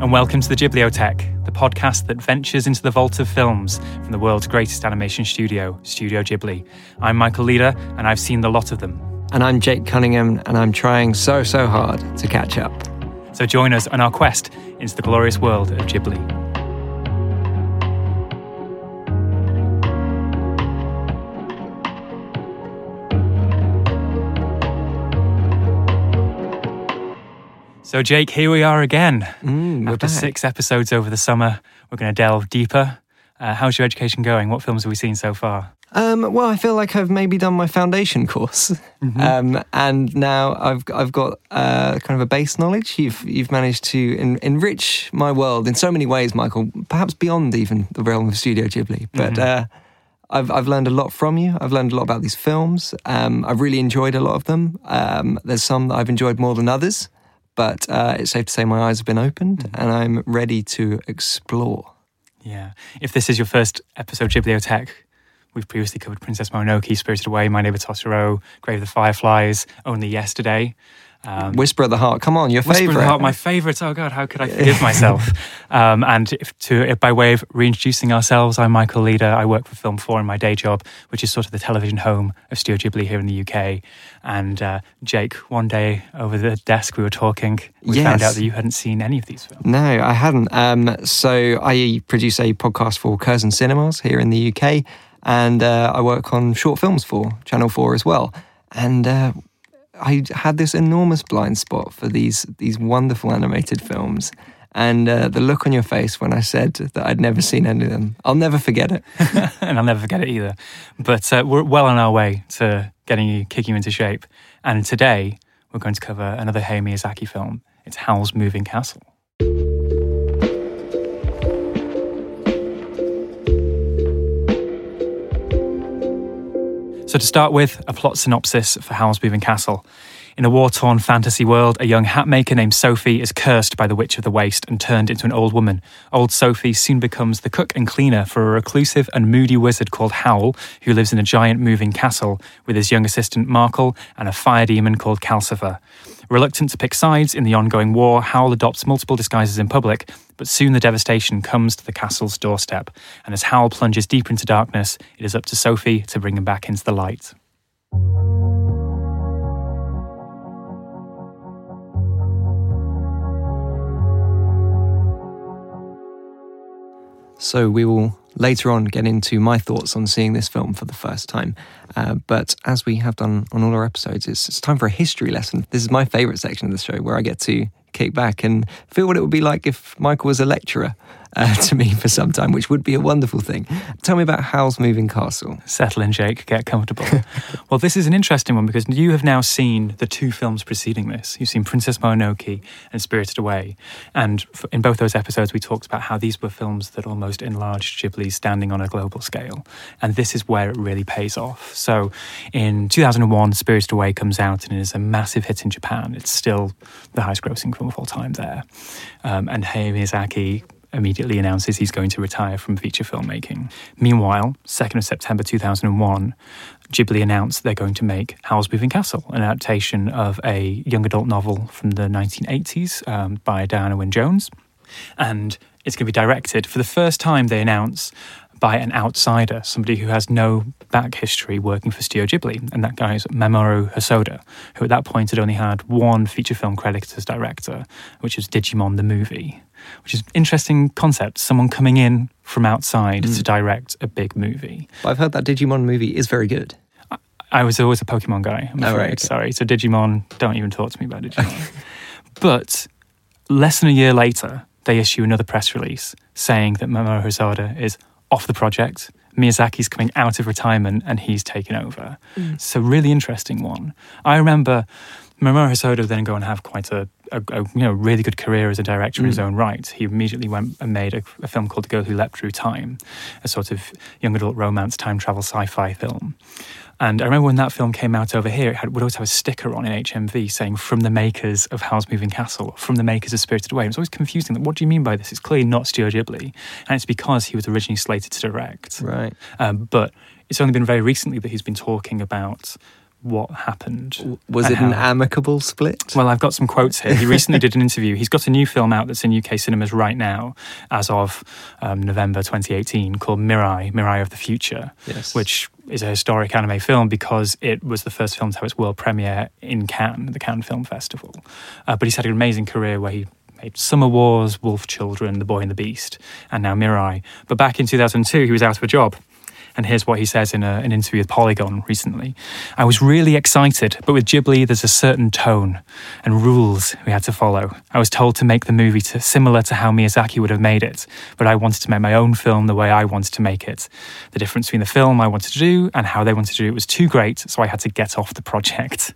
and welcome to the Ghibliotheque, the podcast that ventures into the vault of films from the world's greatest animation studio, Studio Ghibli. I'm Michael Leader, and I've seen the lot of them. And I'm Jake Cunningham, and I'm trying so, so hard to catch up. So join us on our quest into the glorious world of Ghibli. So, Jake, here we are again. Mm, we're After back. six episodes over the summer, we're going to delve deeper. Uh, how's your education going? What films have we seen so far? Um, well, I feel like I've maybe done my foundation course, um, and now I've I've got uh, kind of a base knowledge. You've you've managed to en- enrich my world in so many ways, Michael. Perhaps beyond even the realm of Studio Ghibli, but. Uh, I've I've learned a lot from you. I've learned a lot about these films. Um, I've really enjoyed a lot of them. Um, there's some that I've enjoyed more than others, but uh, it's safe to say my eyes have been opened, and I'm ready to explore. Yeah. If this is your first episode of Ghibliotheque, we've previously covered Princess Mononoke, Spirited Away, My Neighbor Totoro, Grave of the Fireflies, Only Yesterday. Um, Whisper of the Heart. Come on, your Whisper of favorite. the Heart, my favourite. Oh God, how could I forgive myself? um, and if to by way of reintroducing ourselves, I'm Michael Leader. I work for Film Four in my day job, which is sort of the television home of Studio Ghibli here in the UK. And uh, Jake, one day over the desk, we were talking. We found out that you hadn't seen any of these films. No, I hadn't. Um, so I produce a podcast for Curzon Cinemas here in the UK, and uh, I work on short films for Channel Four as well. And uh, I had this enormous blind spot for these these wonderful animated films. And uh, the look on your face when I said that I'd never seen any of them, I'll never forget it. and I'll never forget it either. But uh, we're well on our way to getting you, kicking you into shape. And today we're going to cover another Hayao Miyazaki film. It's Howl's Moving Castle. So, to start with, a plot synopsis for Howl's Moving Castle. In a war torn fantasy world, a young hatmaker named Sophie is cursed by the Witch of the Waste and turned into an old woman. Old Sophie soon becomes the cook and cleaner for a reclusive and moody wizard called Howl, who lives in a giant moving castle with his young assistant Markl and a fire demon called Calcifer. Reluctant to pick sides in the ongoing war, Howl adopts multiple disguises in public, but soon the devastation comes to the castle's doorstep. And as Howl plunges deeper into darkness, it is up to Sophie to bring him back into the light. So we will later on get into my thoughts on seeing this film for the first time. Uh, but as we have done on all our episodes, it's, it's time for a history lesson. This is my favourite section of the show where I get to kick back and feel what it would be like if Michael was a lecturer uh, to me for some time, which would be a wonderful thing. Tell me about Howl's Moving Castle. Settle in, Jake. Get comfortable. well, this is an interesting one because you have now seen the two films preceding this. You've seen Princess Mononoke and Spirited Away. And in both those episodes, we talked about how these were films that almost enlarged Ghibli's standing on a global scale. And this is where it really pays off. So in 2001, Spirited Away comes out and it is a massive hit in Japan. It's still the highest grossing film of all time there. Um, and Hayao Miyazaki immediately announces he's going to retire from feature filmmaking. Meanwhile, 2nd of September 2001, Ghibli announced they're going to make Howl's Moving Castle, an adaptation of a young adult novel from the 1980s um, by Diana Wynne Jones. And it's going to be directed for the first time, they announce, by an outsider, somebody who has no back history working for Studio Ghibli, and that guy is Mamoru Hosoda, who at that point had only had one feature film credit as director, which was Digimon the movie, which is an interesting concept. Someone coming in from outside Mm. to direct a big movie. I've heard that Digimon movie is very good. I was always a Pokemon guy. I'm Oh, right, okay. Sorry. So Digimon, don't even talk to me about Digimon. but less than a year later, they issue another press release saying that Mamoru Hosoda is off the project. Miyazaki's coming out of retirement and he's taken over. So really interesting one. I remember Mamoru Hosoda then go and have quite a, a, a you know really good career as a director in his own right. He immediately went and made a, a film called The Girl Who Leapt Through Time, a sort of young adult romance time travel sci-fi film. And I remember when that film came out over here, it had, would always have a sticker on in HMV saying "From the makers of Howl's Moving Castle," "From the makers of Spirited Away." It was always confusing. Like, what do you mean by this? It's clearly not Studio Ghibli, and it's because he was originally slated to direct. Right. Um, but it's only been very recently that he's been talking about what happened. Was it an amicable split? well, I've got some quotes here. He recently did an interview. He's got a new film out that's in UK cinemas right now, as of um, November 2018, called Mirai, Mirai of the Future, Yes. which is a historic anime film because it was the first film to have its world premiere in Cannes, the Cannes Film Festival. Uh, but he's had an amazing career where he made Summer Wars, Wolf Children, The Boy and the Beast, and now Mirai. But back in 2002, he was out of a job. And here's what he says in a, an interview with Polygon recently. I was really excited, but with Ghibli, there's a certain tone and rules we had to follow. I was told to make the movie to, similar to how Miyazaki would have made it, but I wanted to make my own film the way I wanted to make it. The difference between the film I wanted to do and how they wanted to do it was too great, so I had to get off the project.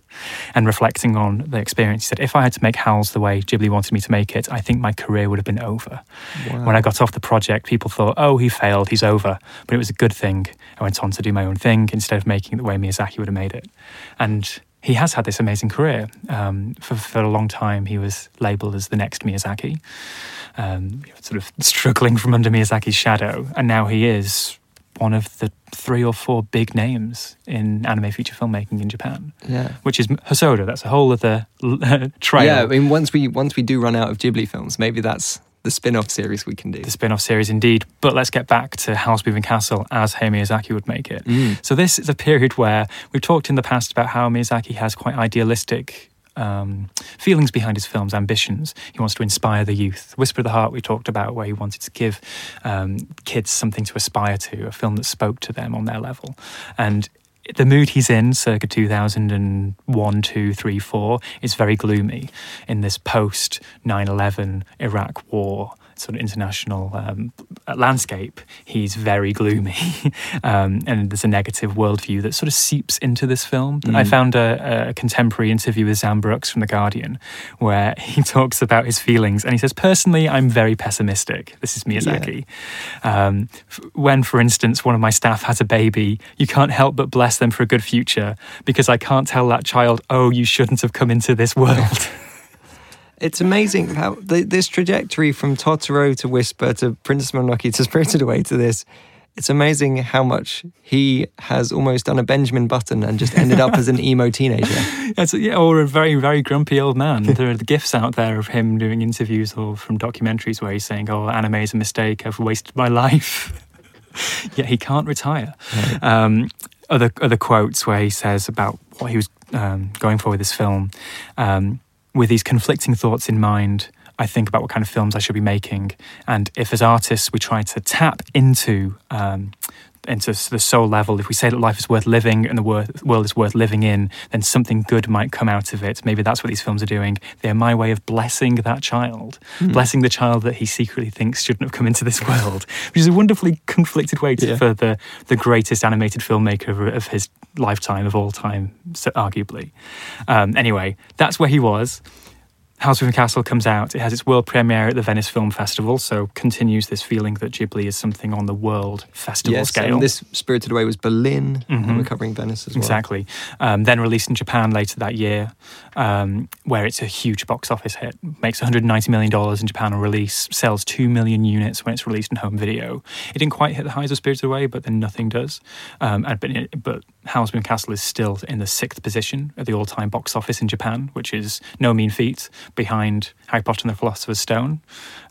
And reflecting on the experience, he said, if I had to make Howl's the way Ghibli wanted me to make it, I think my career would have been over. When I got off the project, people thought, oh, he failed, he's over. But it was a good thing. I went on to do my own thing instead of making it the way Miyazaki would have made it. And he has had this amazing career. Um, for, for a long time, he was labeled as the next Miyazaki, um, sort of struggling from under Miyazaki's shadow. And now he is one of the three or four big names in anime feature filmmaking in Japan, Yeah. which is Hosoda. That's a whole other trail. Yeah, I mean, once we once we do run out of Ghibli films, maybe that's the spin-off series we can do. the spin-off series indeed. But let's get back to Howl's Moving Castle as Hayao Miyazaki would make it. So this is a period where we've talked in the past about how Miyazaki has quite idealistic um, feelings behind his films, ambitions. He wants to inspire the youth. Whisper of the Heart we talked about, where he wanted to give um, kids something to aspire to, a film that spoke to them on their level. And the mood he's in, circa 2001, 2, 3, 4, is very gloomy in this post 9 11 Iraq war sort of international um, landscape. He's very gloomy. um, and there's a negative worldview that sort of seeps into this film. I found a, a contemporary interview with Xan Brooks from The Guardian where he talks about his feelings and he says, Personally, I'm very pessimistic. This is Miyazaki. Um, f- when, for instance, one of my staff has a baby, you can't help but bless them for a good future because I can't tell that child, oh, you shouldn't have come into this world. It's amazing how the, this trajectory from Totoro to Whisper to Princess Mononoke to Spirited Away to this. It's amazing how much he has almost done a Benjamin Button and just ended up as an emo teenager. Yeah, or a very, very grumpy old man. there are the gifs out there of him doing interviews or from documentaries where he's saying, "Oh, anime is a mistake. I've wasted my life." Yet he can't retire. Um, other other quotes where he says about what he was um, going for with this film, um, with these conflicting thoughts in mind. I think about what kind of films I should be making, and if as artists we try to tap into um, into the soul level, if we say that life is worth living and the wor- world is worth living in, then something good might come out of it. Maybe that's what these films are doing. They're my way of blessing that child, blessing the child that he secretly thinks shouldn't have come into this world, which is a wonderfully conflicted way to, Yeah. for the, the greatest animated filmmaker of, of his lifetime, of all time, so arguably. Um, anyway, that's where he was. House of the Castle comes out. It has its world premiere at the Venice Film Festival, so continues this feeling that Ghibli is something on the world festival yes, scale. and this Spirited Away was Berlin, and we're covering Venice as well. Exactly. Um, then released in Japan later that year, um, where it's a huge box office hit. Makes $190 million in Japan on release, sells 2 million units when it's released in home video. It didn't quite hit the highs of Spirited Away, but then nothing does. Um, and, but, but Howl's Moving Castle is still in the sixth position at the all time box office in Japan, which is no mean feat, behind Harry Potter and the Philosopher's Stone,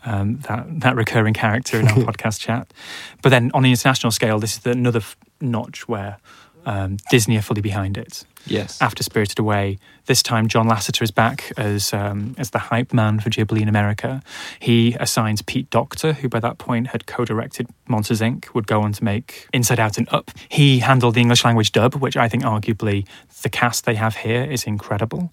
um, that, that recurring character in our podcast chat. But then on the international scale, this is another f- notch where um, Disney are fully behind it. Yes. After Spirited Away, this time John Lasseter is back as um, as the hype man for Ghibli in America. He assigns Pete Docter, who by that point had co-directed Monsters Inc., would go on to make Inside Out and Up. He handled the English language dub, which I think arguably the cast they have here is incredible.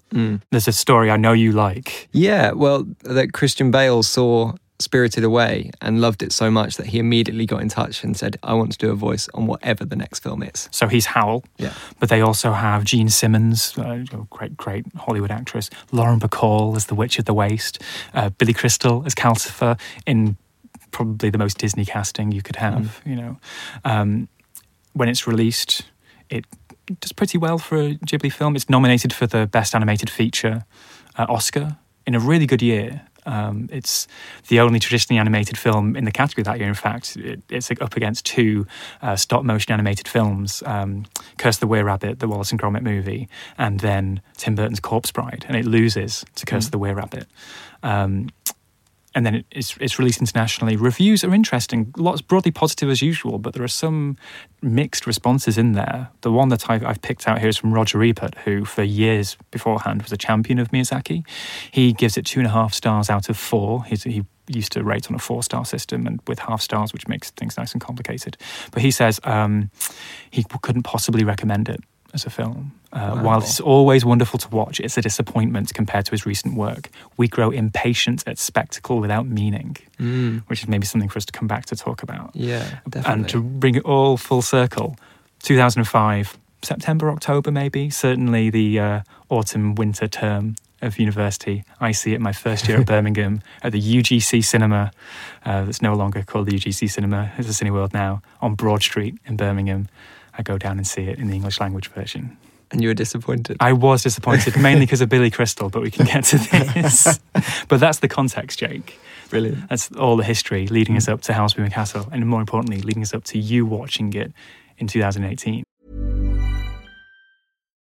There's a story I know you like. Yeah, well, that Christian Bale saw Spirited Away and loved it so much that he immediately got in touch and said, I want to do a voice on whatever the next film is. So he's Howl. Yeah. But they also have Jean Simmons, uh, great, great Hollywood actress. Lauren Bacall as the Witch of the Waste. Uh, Billy Crystal as Calcifer in probably the most Disney casting you could have. You know, um, when it's released, it does pretty well for a Ghibli film. It's nominated for the Best Animated Feature uh, Oscar in a really good year. Um, it's the only traditionally animated film in the category that year. In fact, it, it's up against two uh, stop motion animated films um, Curse the Were Rabbit, the Wallace and Gromit movie, and then Tim Burton's Corpse Bride. And it loses to Curse the Were Rabbit. Um, and then it's, it's released internationally. Reviews are interesting, lots broadly positive as usual, but there are some mixed responses in there. The one that I've, I've picked out here is from Roger Ebert, who for years beforehand was a champion of Miyazaki. He gives it two and a half stars out of four. He's, he used to rate on a four star system and with half stars, which makes things nice and complicated. But he says um, he couldn't possibly recommend it as a film. Uh, While it's always wonderful to watch, it's a disappointment compared to his recent work. We grow impatient at spectacle without meaning, which is maybe something for us to come back to talk about. Yeah, definitely. And to bring it all full circle, 2005, September, October, maybe, certainly the uh, autumn winter term of university. I see it my first year at Birmingham at the UGC Cinema, uh, that's no longer called the UGC Cinema, it's a Cineworld now, on Broad Street in Birmingham. I go down and see it in the English language version. and you were disappointed. I was disappointed, mainly because of Billy Crystal, but we can get to this. but that's the context, Jake. Brilliant. That's all the history leading us mm. up to Howl's Moving Castle, and more importantly, leading us up to you watching it in 2018.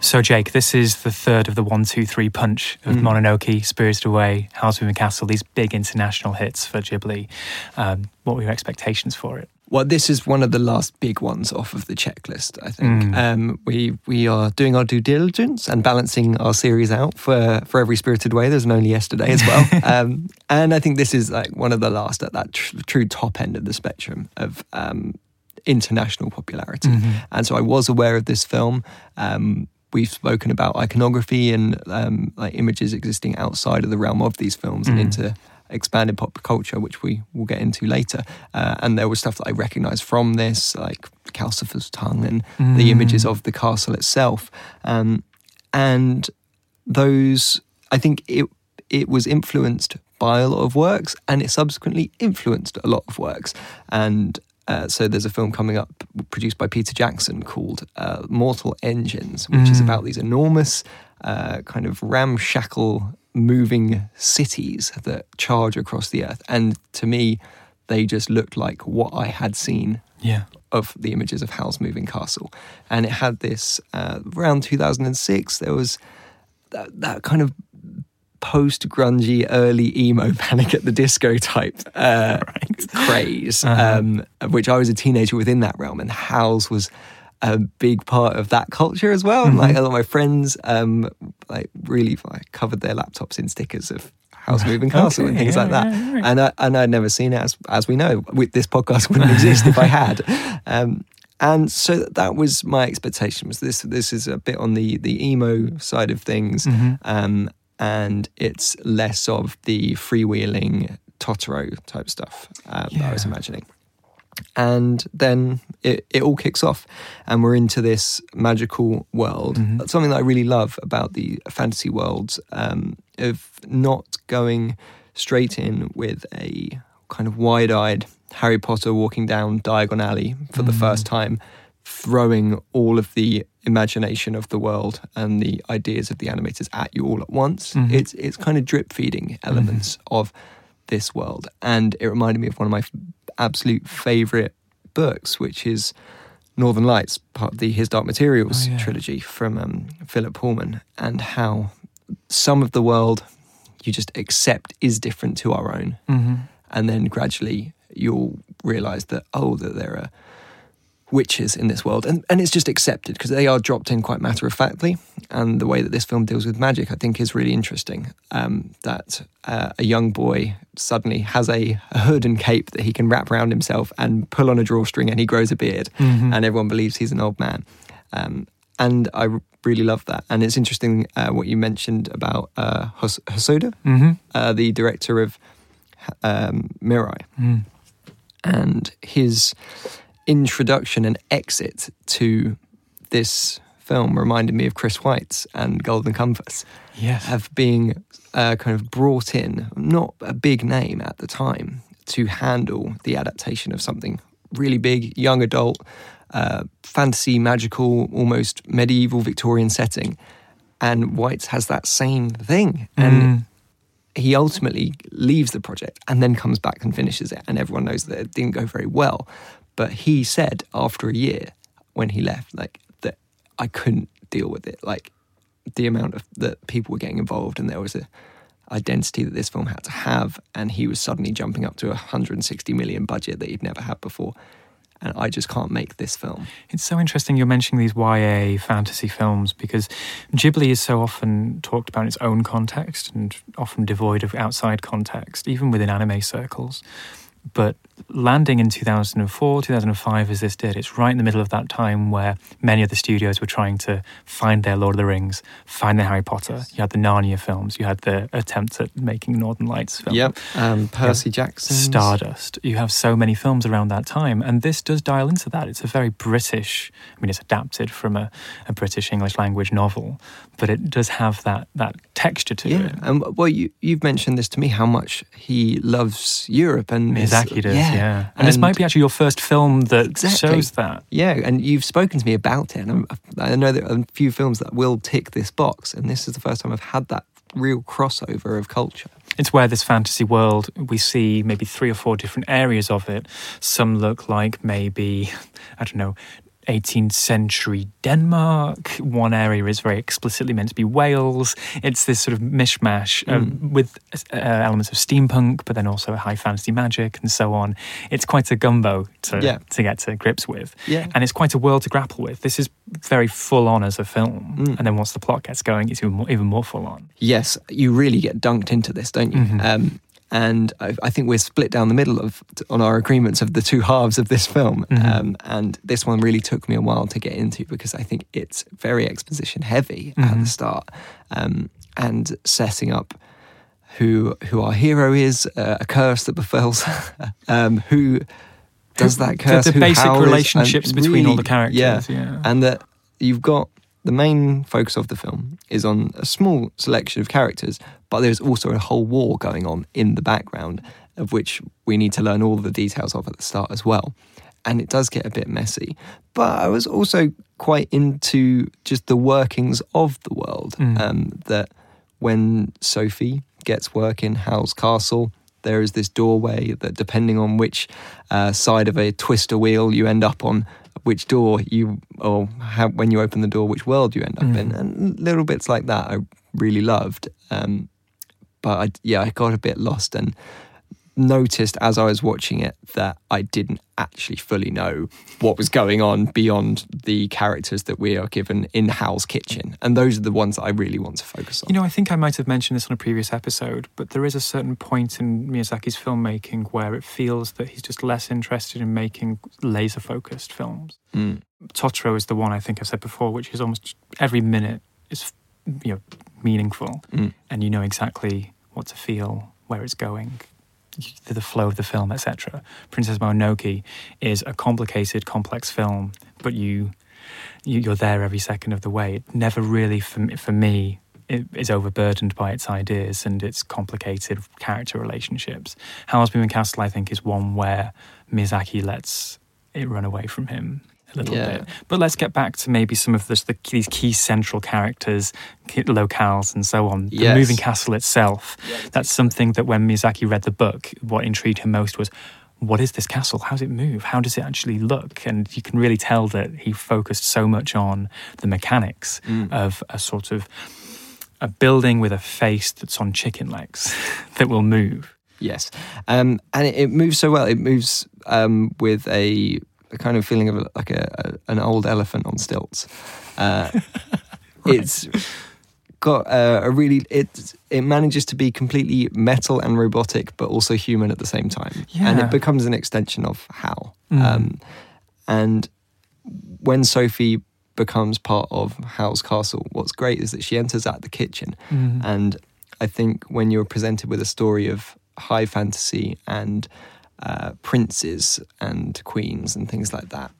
So, Jake, this is the third of the one, two, three punch of Mononoke, Spirited Away, Howl's Moving Castle, these big international hits for Ghibli. Um, what were your expectations for it? Well, this is one of the last big ones off of the checklist. I think um, we we are doing our due diligence and balancing our series out for for every spirited way. There's an only yesterday as well, um, and I think this is like one of the last at that tr- true top end of the spectrum of um, international popularity. And so I was aware of this film. Um, we've spoken about iconography and um, like images existing outside of the realm of these films and into expanded pop culture, which we will get into later. Uh, and there was stuff that I recognised from this, like Calcifer's tongue and the images of the castle itself. Um, and those, I think it it was influenced by a lot of works, and it subsequently influenced a lot of works. And uh, so there's a film coming up produced by Peter Jackson called uh, Mortal Engines, which is about these enormous, uh, kind of ramshackle moving cities that charge across the earth. And to me, they just looked like what I had seen Yeah. of the images of Howl's Moving Castle. And it had this, uh, around 2006, there was that, that kind of post grungy, early emo panic at the disco type uh, craze, um, of which I was a teenager within that realm. And Howl's was a big part of that culture as well. And like a lot of my friends, um, like really like, covered their laptops in stickers of Howl's Moving Castle and things yeah, like that. yeah, right. And I, and I'd never seen it, as as we know. With this podcast wouldn't exist if I had. Um, and so that was my expectation. Was this this is a bit on the the emo side of things, um, and it's less of the freewheeling Totoro type stuff um, that I was imagining. And then it, it all kicks off, and we're into this magical world. That's something that I really love about the fantasy worlds um, of not going straight in with a kind of wide eyed Harry Potter walking down Diagon Alley for the first time, throwing all of the imagination of the world and the ideas of the animators at you all at once. It's, it's kind of drip feeding elements of this world. And it reminded me of one of my f- absolute favorite books, which is Northern Lights, part of the His Dark Materials Oh, yeah. trilogy from um, Philip Pullman, and how some of the world you just accept is different to our own. Mm-hmm. And then gradually you'll realize that, oh, that there are witches in this world. And, and it's just accepted because they are dropped in quite matter of factly. And the way that this film deals with magic, I think, is really interesting. Um, that uh, a young boy suddenly has a, a hood and cape that he can wrap around himself and pull on a drawstring and he grows a beard. And everyone believes he's an old man. Um, and I really love that. And it's interesting uh, what you mentioned about uh, Hos- Hosoda, uh, the director of um, Mirai and his introduction and exit to this film reminded me of Chris Weitz and Golden Compass. Yes. Of being uh, kind of brought in, not a big name at the time, to handle the adaptation of something really big, young adult, uh, fantasy, magical, almost medieval Victorian setting. And Weitz has that same thing. And he ultimately leaves the project and then comes back and finishes it. And everyone knows that it didn't go very well. But he said after a year when he left, like that I couldn't deal with it. Like the amount of that people were getting involved and there was a identity that this film had to have. And he was suddenly jumping up to a 160 million budget that he'd never had before. And I just can't make this film. It's so interesting you're mentioning these YA fantasy films because Ghibli is so often talked about in its own context and often devoid of outside context, even within anime circles. But landing in 2004, 2005, as this did, it's right in the middle of that time where many of the studios were trying to find their Lord of the Rings, find their Harry Potter. You had the Narnia films, you had the attempts at making Northern Lights film. Um, Percy Jackson. Stardust. You have so many films around that time, and this does dial into that. It's a very British. I mean, it's adapted from a, a British English language novel, but it does have that that texture to Yeah, it. and well, you you've mentioned this to me how much he loves Europe and his- Miyazaki does, yeah. And, this might be actually your first film that Exactly. shows that. Yeah, and you've spoken to me about it, and I'm, I know there are a few films that will tick this box, and this is the first time I've had that real crossover of culture. It's where this fantasy world, we see maybe three or four different areas of it. Some look like maybe, I don't know, 18th century Denmark. One area is very explicitly meant to be Wales. It's this sort of mishmash um, with uh, elements of steampunk, but then also high fantasy magic and so on. It's quite a gumbo to, Yeah. to get to grips with. Yeah. And it's quite a world to grapple with. This is very full on as a film. Mm. And then once the plot gets going, it's even more, even more full on. Yes, you really get dunked into this, don't you? Mm-hmm. Um, and I, I think we're split down the middle of on our agreements of the two halves of this film. Mm-hmm. Um, and this one really took me a while to get into because I think it's very exposition heavy at Mm-hmm. the start, um, and setting up who who our hero is, uh, a curse that befalls, um, who does that curse, the who basic Howl is, and relationships between all the characters, yeah. and that you've got the main focus of the film is on a small selection of characters, but there's also a whole war going on in the background, of which we need to learn all the details of at the start as well. And it does get a bit messy. But I was also quite into just the workings of the world. Um, that when Sophie gets work in Howl's Castle, there is this doorway that, depending on which uh, side of a twister wheel you end up on, which door you, or how, when you open the door, which world you end up in, and little bits like that I really loved. Um, but I, yeah, I got a bit lost and noticed as I was watching it that I didn't actually fully know what was going on beyond the characters that we are given in Howl's kitchen. And those are the ones that I really want to focus on. You know, I think I might have mentioned this on a previous episode, but there is a certain point in Miyazaki's filmmaking where it feels that he's just less interested in making laser focused films. Mm. Totoro is the one I think I've said before, which is almost every minute is you know meaningful, Mm. and you know exactly what to feel, where it's going, the flow of the film, etc. Princess Mononoke is a complicated, complex film, but you, you you're there every second of the way. It never really, for me, for me, it is overburdened by its ideas and its complicated character relationships. Howl's Moving Castle, I think, is one where Miyazaki lets it run away from him a little Yeah. bit. But let's get back to maybe some of this, the, these key central characters, key locales, and so on. The Yes. moving castle itself. That's something that when Miyazaki read the book, what intrigued him most was. What is this castle? How does it move? How does it actually look? And you can really tell that he focused so much on the mechanics of a sort of a building with a face that's on chicken legs that will move. Yes, um, and it, it moves so well. It moves um, with a, a kind of feeling of like a, a an old elephant on stilts. Uh, It's got a, a really it it manages to be completely metal and robotic, but also human at the same time, yeah. and it becomes an extension of Howl. Mm. Um, and when Sophie becomes part of Howl's castle, what's great is that she enters at the kitchen. Mm. And I think when you're presented with a story of high fantasy and uh, princes and queens and things like that,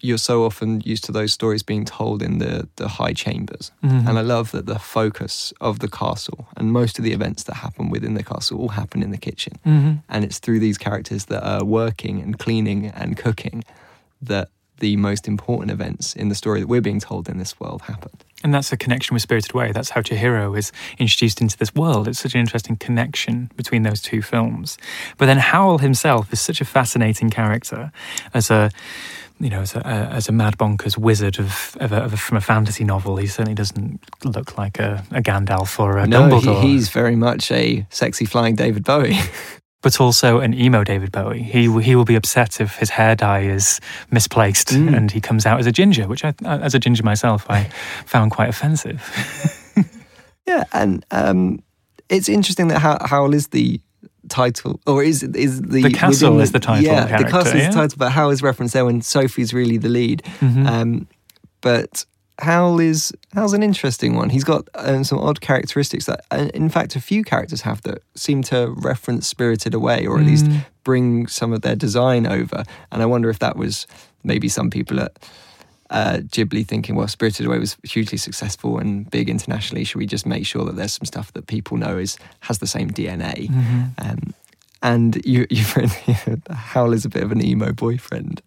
you're so often used to those stories being told in the, the high chambers. Mhm. And I love that the focus of the castle and most of the events that happen within the castle all happen in the kitchen. Mhm. And it's through these characters that are working and cleaning and cooking that the most important events in the story that we're being told in this world happen. And that's a connection with Spirited Away. That's how Chihiro is introduced into this world. It's such an interesting connection between those two films. But then Howl himself is such a fascinating character as a, you know, as a, as a mad bonkers wizard of, of, a, of a, from a fantasy novel. He certainly doesn't look like a, a Gandalf or a no, Dumbledore. he, he's very much a sexy flying David Bowie. but also an emo David Bowie. He he will be upset if his hair dye is misplaced Mm. and he comes out as a ginger, which I, as a ginger myself, I found quite offensive. yeah, and um, it's interesting that How- Howl is the title, or is is the The castle is the title Yeah, the castle is yeah. the title, but Howl is referenced there when Sophie's really the lead. Mhm. Um, but Howl is Howl's an interesting one. He's got um, some odd characteristics that, uh, in fact, a few characters have that seem to reference Spirited Away, or at least Mm. bring some of their design over. And I wonder if that was maybe some people at uh, Ghibli thinking, well, Spirited Away was hugely successful and big internationally. Should we just make sure that there's some stuff that people know is has the same DNA? Mm-hmm. Um, and you, you've written Howl is a bit of an emo boyfriend.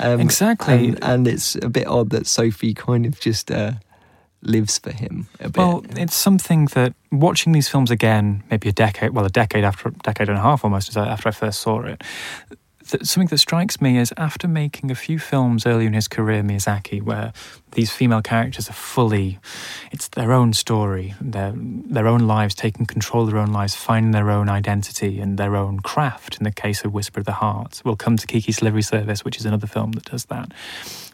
Um, Exactly. And, and it's a bit odd that Sophie kind of just uh, lives for him a bit. Well, it's something that watching these films again, maybe a decade, well, a decade after, decade and a half almost after I first saw it, th- something that strikes me is after making a few films earlier in his career, Miyazaki, where these female characters are fully, it's their own story, their their own lives, taking control of their own lives, finding their own identity and their own craft. In the case of Whisper of the Heart, we'll come to Kiki's Delivery Service, which is another film that does that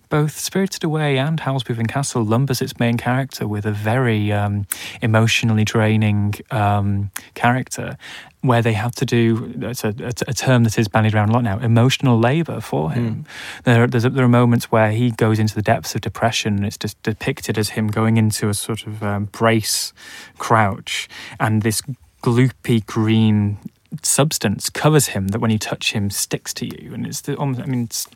both Spirited Away and Howl's Moving Castle lumbers its main character with a very um, emotionally draining um, character where they have to do it's a, a, term that is bandied around a lot now emotional labor for him mm. there, there are moments where he goes into the depths of depression and it's just depicted as him going into a sort of um, brace crouch and this gloopy green substance covers him that when you touch him sticks to you and it's the, i mean it's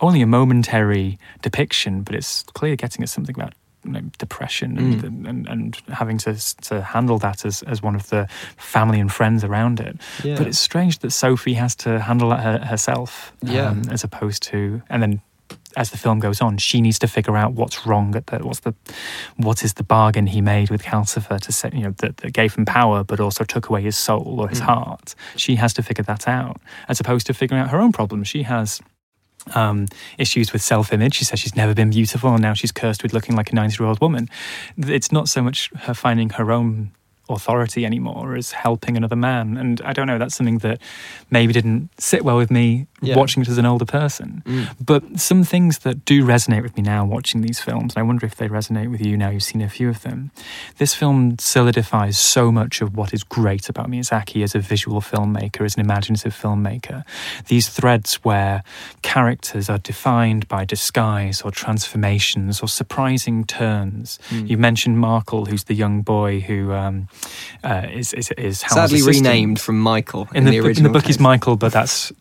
only a momentary depiction but it's clearly getting at something about you know, depression mm. and, and, and having to to handle that as, as one of the family and friends around it. Yeah. But it's strange that Sophie has to handle that her, herself, yeah. Um, as opposed to and then as the film goes on, she needs to figure out what's wrong at the what's the what is the bargain he made with Calcifer to say you know that, that gave him power but also took away his soul or his mm. heart. She has to figure that out as opposed to figuring out her own problems. She has um, issues with self image. She says she's never been beautiful and now she's cursed with looking like a 90 year old woman. It's not so much her finding her own authority anymore as helping another man. And I don't know, that's something that maybe didn't sit well with me yeah. watching it as an older person. Mm. But some things that do resonate with me now watching these films, and I wonder if they resonate with you now you've seen a few of them. This film solidifies so much of what is great about Miyazaki as a visual filmmaker, as an imaginative filmmaker. These threads where characters are defined by disguise or transformations or surprising turns. Mm. You mentioned Markl, who's the young boy who um, uh, is, is, is sadly renamed from Michael in, in the, the, original. In the book, case. he's Michael, but that's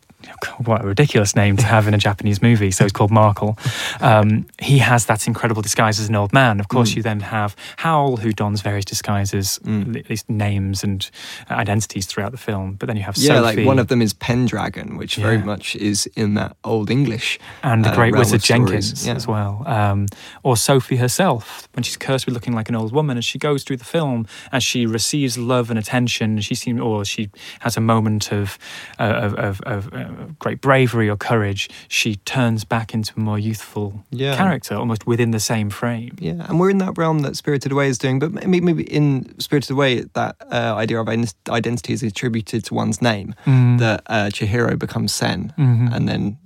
what a ridiculous name to have in a Japanese movie. So he's called Markl. Um, he has that incredible disguise as an old man. Of course, mm. you then have Howl, who dons various disguises, mm. at least names and identities throughout the film. But then you have yeah, Sophie. like one of them is Pendragon, which yeah. very much is in that old English. And the uh, great wizard Jenkins yeah. as well. Um, or Sophie herself, when she's cursed with looking like an old woman, as she goes through the film, as she receives love and attention, she seems, or she has a moment of, uh, of, of, of uh, great bravery or courage, she turns back into a more youthful yeah. character, almost within the same frame. Yeah, and we're in that realm that Spirited Away is doing, but maybe, maybe in Spirited Away, that uh, idea of identity is attributed to one's name. Mm. That uh, Chihiro becomes Sen, mm-hmm. and then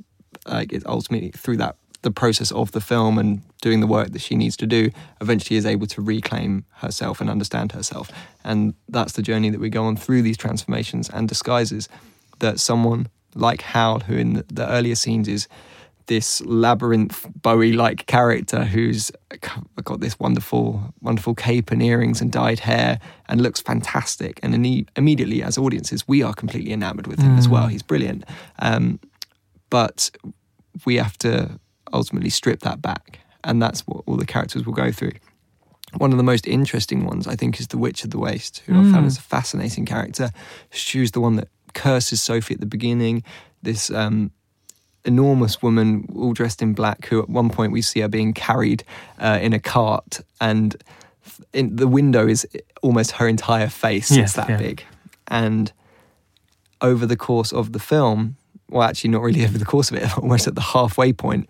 like ultimately through that the process of the film and doing the work that she needs to do, eventually is able to reclaim herself and understand herself. And that's the journey that we go on through these transformations and disguises that someone like Howl, who in the earlier scenes is this labyrinth Bowie like character who's got this wonderful, wonderful cape and earrings and dyed hair and looks fantastic. And immediately, as audiences, we are completely enamored with him mm. as well. He's brilliant. Um, but we have to ultimately strip that back. And that's what all the characters will go through. One of the most interesting ones, I think, is the Witch of the Waste, who mm. I found mm. is a fascinating character. She's the one that curses Sophie at the beginning. This um, enormous woman, all dressed in black, who at one point we see her being carried uh, in a cart, and in, the window is almost her entire face. Yes, it's that yeah. big. And over the course of the film, well, actually, not really over the course of it, almost at the halfway point,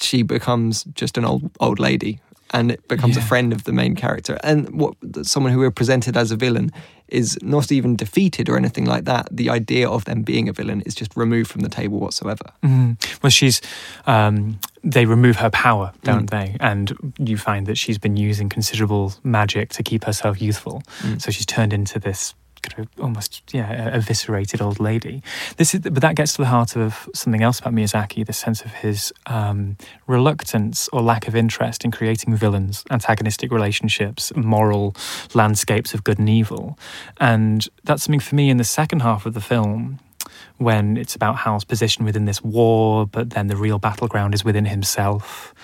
she becomes just an old old lady and it becomes yeah. a friend of the main character. And what someone who are presented as a villain is not even defeated or anything like that. The idea of them being a villain is just removed from the table whatsoever. Mm. Well, she's. Um, they remove her power, don't mm. they? And you find that she's been using considerable magic to keep herself youthful. Mm. So she's turned into this kind of almost yeah eviscerated old lady. This is, but that gets to the heart of something else about Miyazaki: the sense of his um, reluctance or lack of interest in creating villains, antagonistic relationships, moral landscapes of good and evil, and that's something for me in the second half of the film. When it's about Howl's position within this war, but then the real battleground is within himself,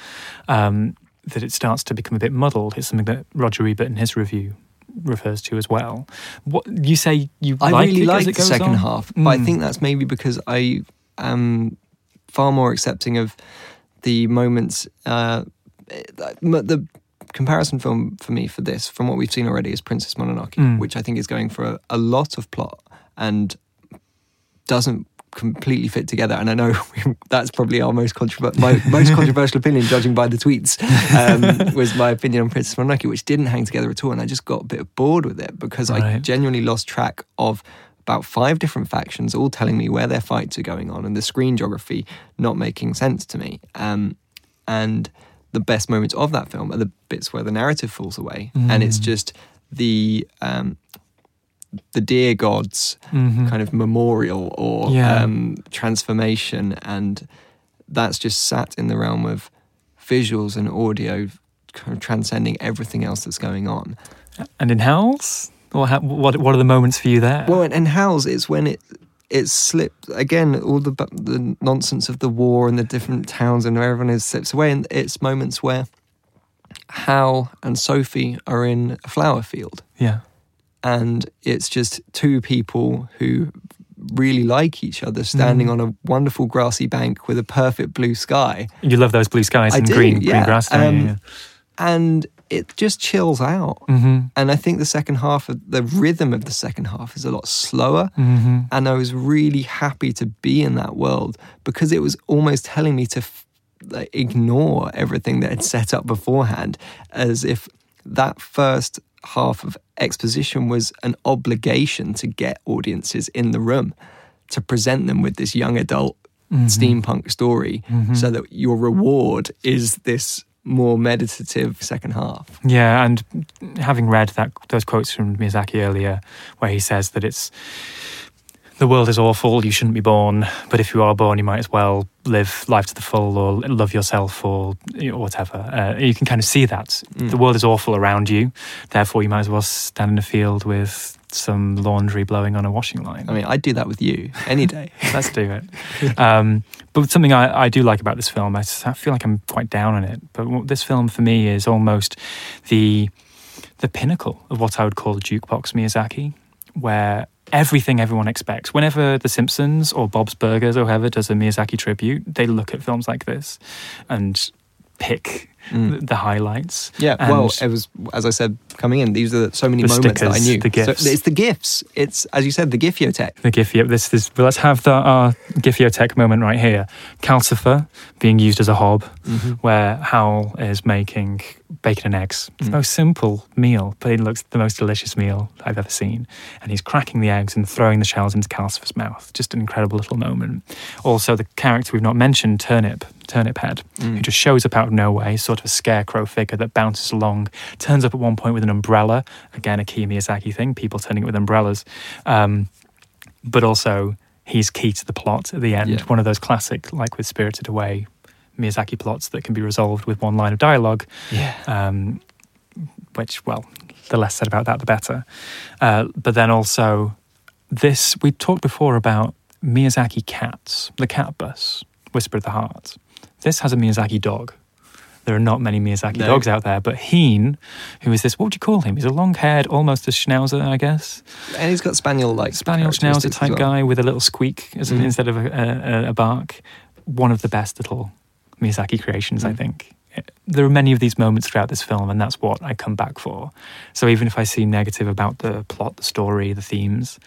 um, that it starts to become a bit muddled. It's something that Roger Ebert in his review refers to as well. What you say you I like really it like the second on? half, mm. but I hmm. think that's maybe because I am far more accepting of the moments. Uh, the comparison film for me for this, from what we've seen already, is Princess Mononoke, mm. which I think is going for a, a lot of plot and doesn't completely fit together. And I know that's probably our most controversial, my most controversial opinion, judging by the tweets, um, was my opinion on Princess Mononoke, which didn't hang together at all. And I just got a bit bored with it because I genuinely lost track of about five different factions, all telling me where their fights are going on, and the screen geography not making sense to me. Um, and the best moments of that film are the bits where the narrative falls away, and it's just the um, the deer gods kind of memorial or Yeah. um, transformation, and that's just sat in the realm of visuals and audio, kind of transcending everything else that's going on. And in Howls? Or ha- what, what are the moments for you there? Well, in, and Howls, it's when it it slipped again. All the the nonsense of the war and the different towns and where everyone is slips away, and it's moments where Howl and Sophie are in a flower field, yeah. And it's just two people who really like each other standing on a wonderful grassy bank with a perfect blue sky You love those blue skies I and do, green, yeah. green grass, don't you? Um, and it just chills out Mm-hmm. and i think the second half of the rhythm of the second half is a lot slower Mm-hmm. and i was really happy to be in that world because it was almost telling me to f- like, ignore everything that had set up beforehand as if that first half of exposition was an obligation to get audiences in the room to present them with this young adult mm-hmm. steampunk story mm-hmm. so that your reward is this more meditative second half. Yeah, and having read that those quotes from Miyazaki earlier, where he says that it's the world is awful, you shouldn't be born, but if you are born, you might as well live life to the full or love yourself or you know, whatever. Uh, you can kind of see that the world is awful around you, therefore you might as well stand in a field with some laundry blowing on a washing line. i mean i'd do that with you any day Let's do it. Um, but something I, I do like about this film, I feel like I'm quite down on it. But this film for me is almost the the pinnacle of what I would call a jukebox Miyazaki, where everything everyone expects. Whenever The Simpsons or Bob's Burgers or whoever does a Miyazaki tribute, they look at films like this and pick the, the highlights. Mm. Yeah, And- well, it was as I said coming in. These are so many The moments that I knew. the gifts. So it's the gifts. It's as you said, the giffiotech. The Gifio. This is. Well, let's have the our Gifiotech moment right here. Calcifer being used as a hob, Mm-hmm. where Howl is making bacon and eggs. It's the Mm. most simple meal, but it looks the most delicious meal I've ever seen. And he's cracking the eggs and throwing the shells into Calcifer's mouth. Just an incredible little moment. Also, the character we've not mentioned, Turnip, Turnip Head, Mm. who just shows up out of nowhere. He's sort of a scarecrow figure that bounces along, turns up at one point with an umbrella. Again, a key Miyazaki thing. People turning up with umbrellas. Um, but also he's key to the plot at the end. Yeah. One of those classic, like with Spirited Away, Miyazaki plots that can be resolved with one line of dialogue. Yeah. Um, which, well, the less said about that, the better. Uh, but then also, this we talked before about Miyazaki cats, the cat bus, Whisper of the Heart. This has a Miyazaki dog. There are not many Miyazaki No. dogs out there, but Heen, who is this? What would you call him? He's a long-haired, almost a schnauzer, I guess. And he's got spaniel like Spaniel Schnauzer type guy with a little squeak as Mhm. instead of a, a, a bark. One of the best little Miyazaki creations, I Mm. think. There are many of these moments throughout this film, and that's what I come back for. So even if I seem negative about the plot, the story, the themes,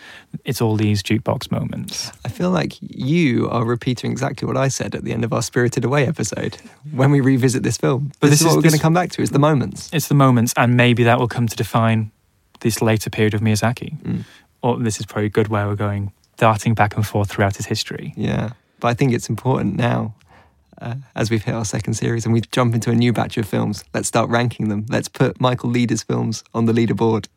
it's all these jukebox moments. I feel like you are repeating exactly what I said at the end of our Spirited Away episode when we revisit this film. But this this, is is- what we're this- going to come back to: is the moments. It's the moments, and maybe that will come to define this later period of Miyazaki. Mm. Or this is probably good where we're going, darting back and forth throughout his history. Yeah, but I think it's important now. Uh, as we've hit our second series and we jump into a new batch of films, let's start ranking them. Let's put Michael Leader's films on the leaderboard.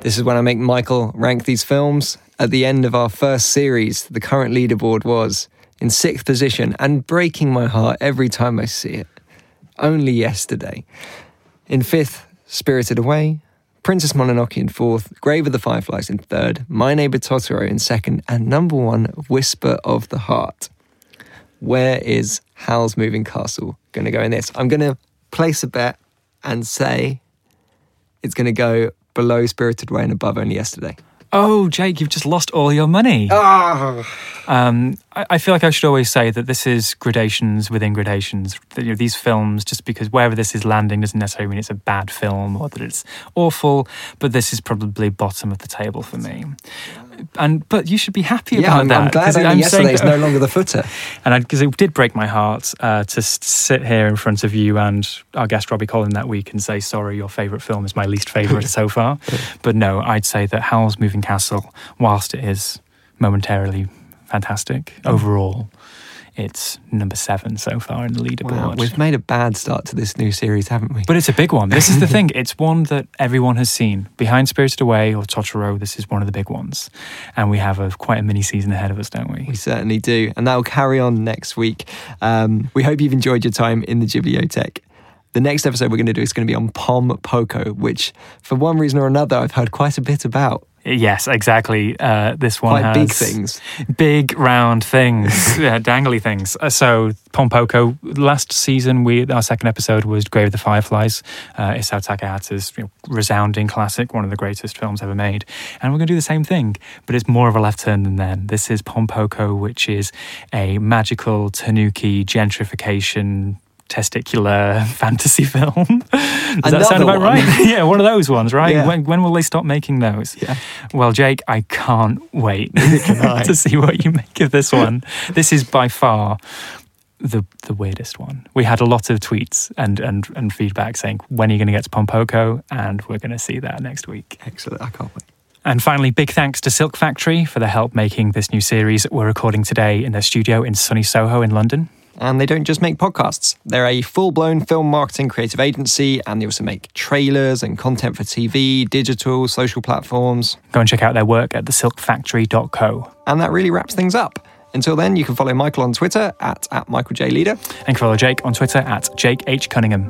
This is when I make Michael rank these films. At the end of our first series, the current leaderboard was in sixth position and breaking my heart every time I see it. Only yesterday. In fifth, Spirited Away, Princess Mononoke in fourth, Grave of the Fireflies in third, My Neighbor Totoro in second, and number one, Whisper of the Heart. Where is Howl's Moving Castle going to go in this? I'm going to place a bet and say it's going to go below Spirited Away and above Only Yesterday. Oh, Jake, you've just lost all your money. Ah, Um, I I feel like I should always say that this is gradations within gradations. That, you know, these films, just because wherever this is landing doesn't necessarily mean it's a bad film or that it's awful, but this is probably bottom of the table for me. And but you should be happy Yeah, about I'm, that. I'm glad only I'm yesterday is no longer the footer. and because it did break my heart uh, to sit here in front of you and our guest Robbie Collin that week and say, sorry, your favourite film is my least favourite so far. But no, I'd say that Howl's Moving Castle, whilst it is momentarily fantastic, overall, it's number seven so far in the leaderboard. Wow, we've made a bad start to this new series, haven't we? But it's a big one. This is the thing. It's one that everyone has seen. Behind Spirited Away or Totoro, this is one of the big ones. And we have a quite a mini season ahead of us, don't we? We certainly do. And that will carry on next week. Um, we hope you've enjoyed your time in the Ghibliotheque. The next episode we're going to do is going to be on Pom Poko, which, for one reason or another, I've heard quite a bit about. Yes, exactly. Uh, this one Quite big things. big round things, yeah, dangly things. Uh, so Pompoko. Last season, we our second episode was Grave of the Fireflies. Uh, Isao Takahata's you know, resounding classic, one of the greatest films ever made. And we're going to do the same thing, but it's more of a left turn than then. This is Pompoko, which is a magical Tanuki gentrification testicular fantasy film. Does that sound about one. right? yeah, one of those ones, right? Yeah. When, when will they stop making those? Yeah. Well, Jake, I can't wait I. to see what you make of this one. this is by far the the weirdest one. We had a lot of tweets and and, and feedback saying when are you going to get to Pompoko, and we're going to see that next week. Excellent. I can't wait. And finally, big thanks to Silk Factory for the help making this new series. We're recording today in their studio in sunny Soho in London. And they don't just make podcasts, they're a full blown film marketing creative agency, and they also make trailers and content for TV, digital, social platforms. Go and check out their work at thesilkfactory.co. And that really wraps things up. Until then, you can follow Michael on Twitter at, at Michael J. Leader. And follow Jake on Twitter at Jake H. Cunningham.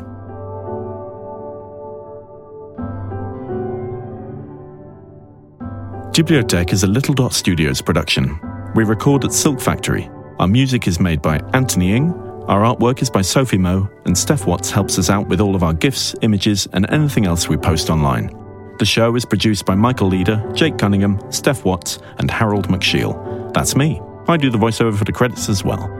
Ghibliotheque is a Little Dot Studios production. We record at Silk Factory. Our music is made by Anthony Ing. Our artwork is by Sophie Moe, and Steph Watts helps us out with all of our GIFs, images, and anything else we post online. The show is produced by Michael Leader, Jake Cunningham, Steph Watts, and Harold McShiel. That's me. I do the voiceover for the credits as well.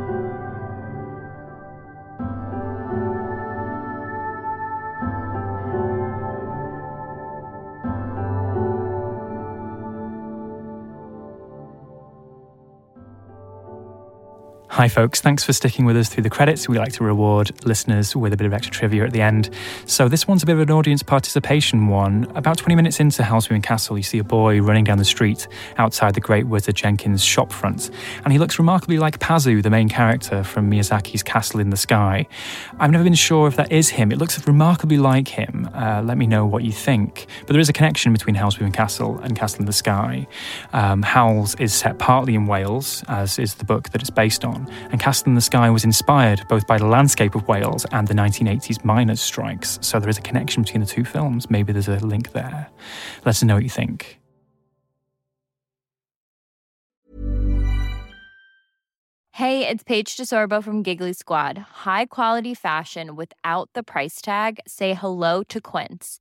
Hi, folks. Thanks for sticking with us through the credits. We like to reward listeners with a bit of extra trivia at the end. So, this one's a bit of an audience participation one. About 20 minutes into Howl's Moving Castle, you see a boy running down the street outside the Great Wizard Jenkins shopfront. and he looks remarkably like Pazu, the main character from Miyazaki's Castle in the Sky. I've never been sure if that is him. It looks remarkably like him. Uh, let me know what you think. But there is a connection between Howl's Moving Castle and Castle in the Sky. Um, Howl's is set partly in Wales, as is the book that it's based on, and Castle in the Sky was inspired both by the landscape of Wales and the 1980s miners' strikes. So there is a connection between the two films. Maybe there's a link there. Let us know what you think. Hey, it's Paige DeSorbo from Giggly Squad. High quality fashion without the price tag. Say hello to Quince.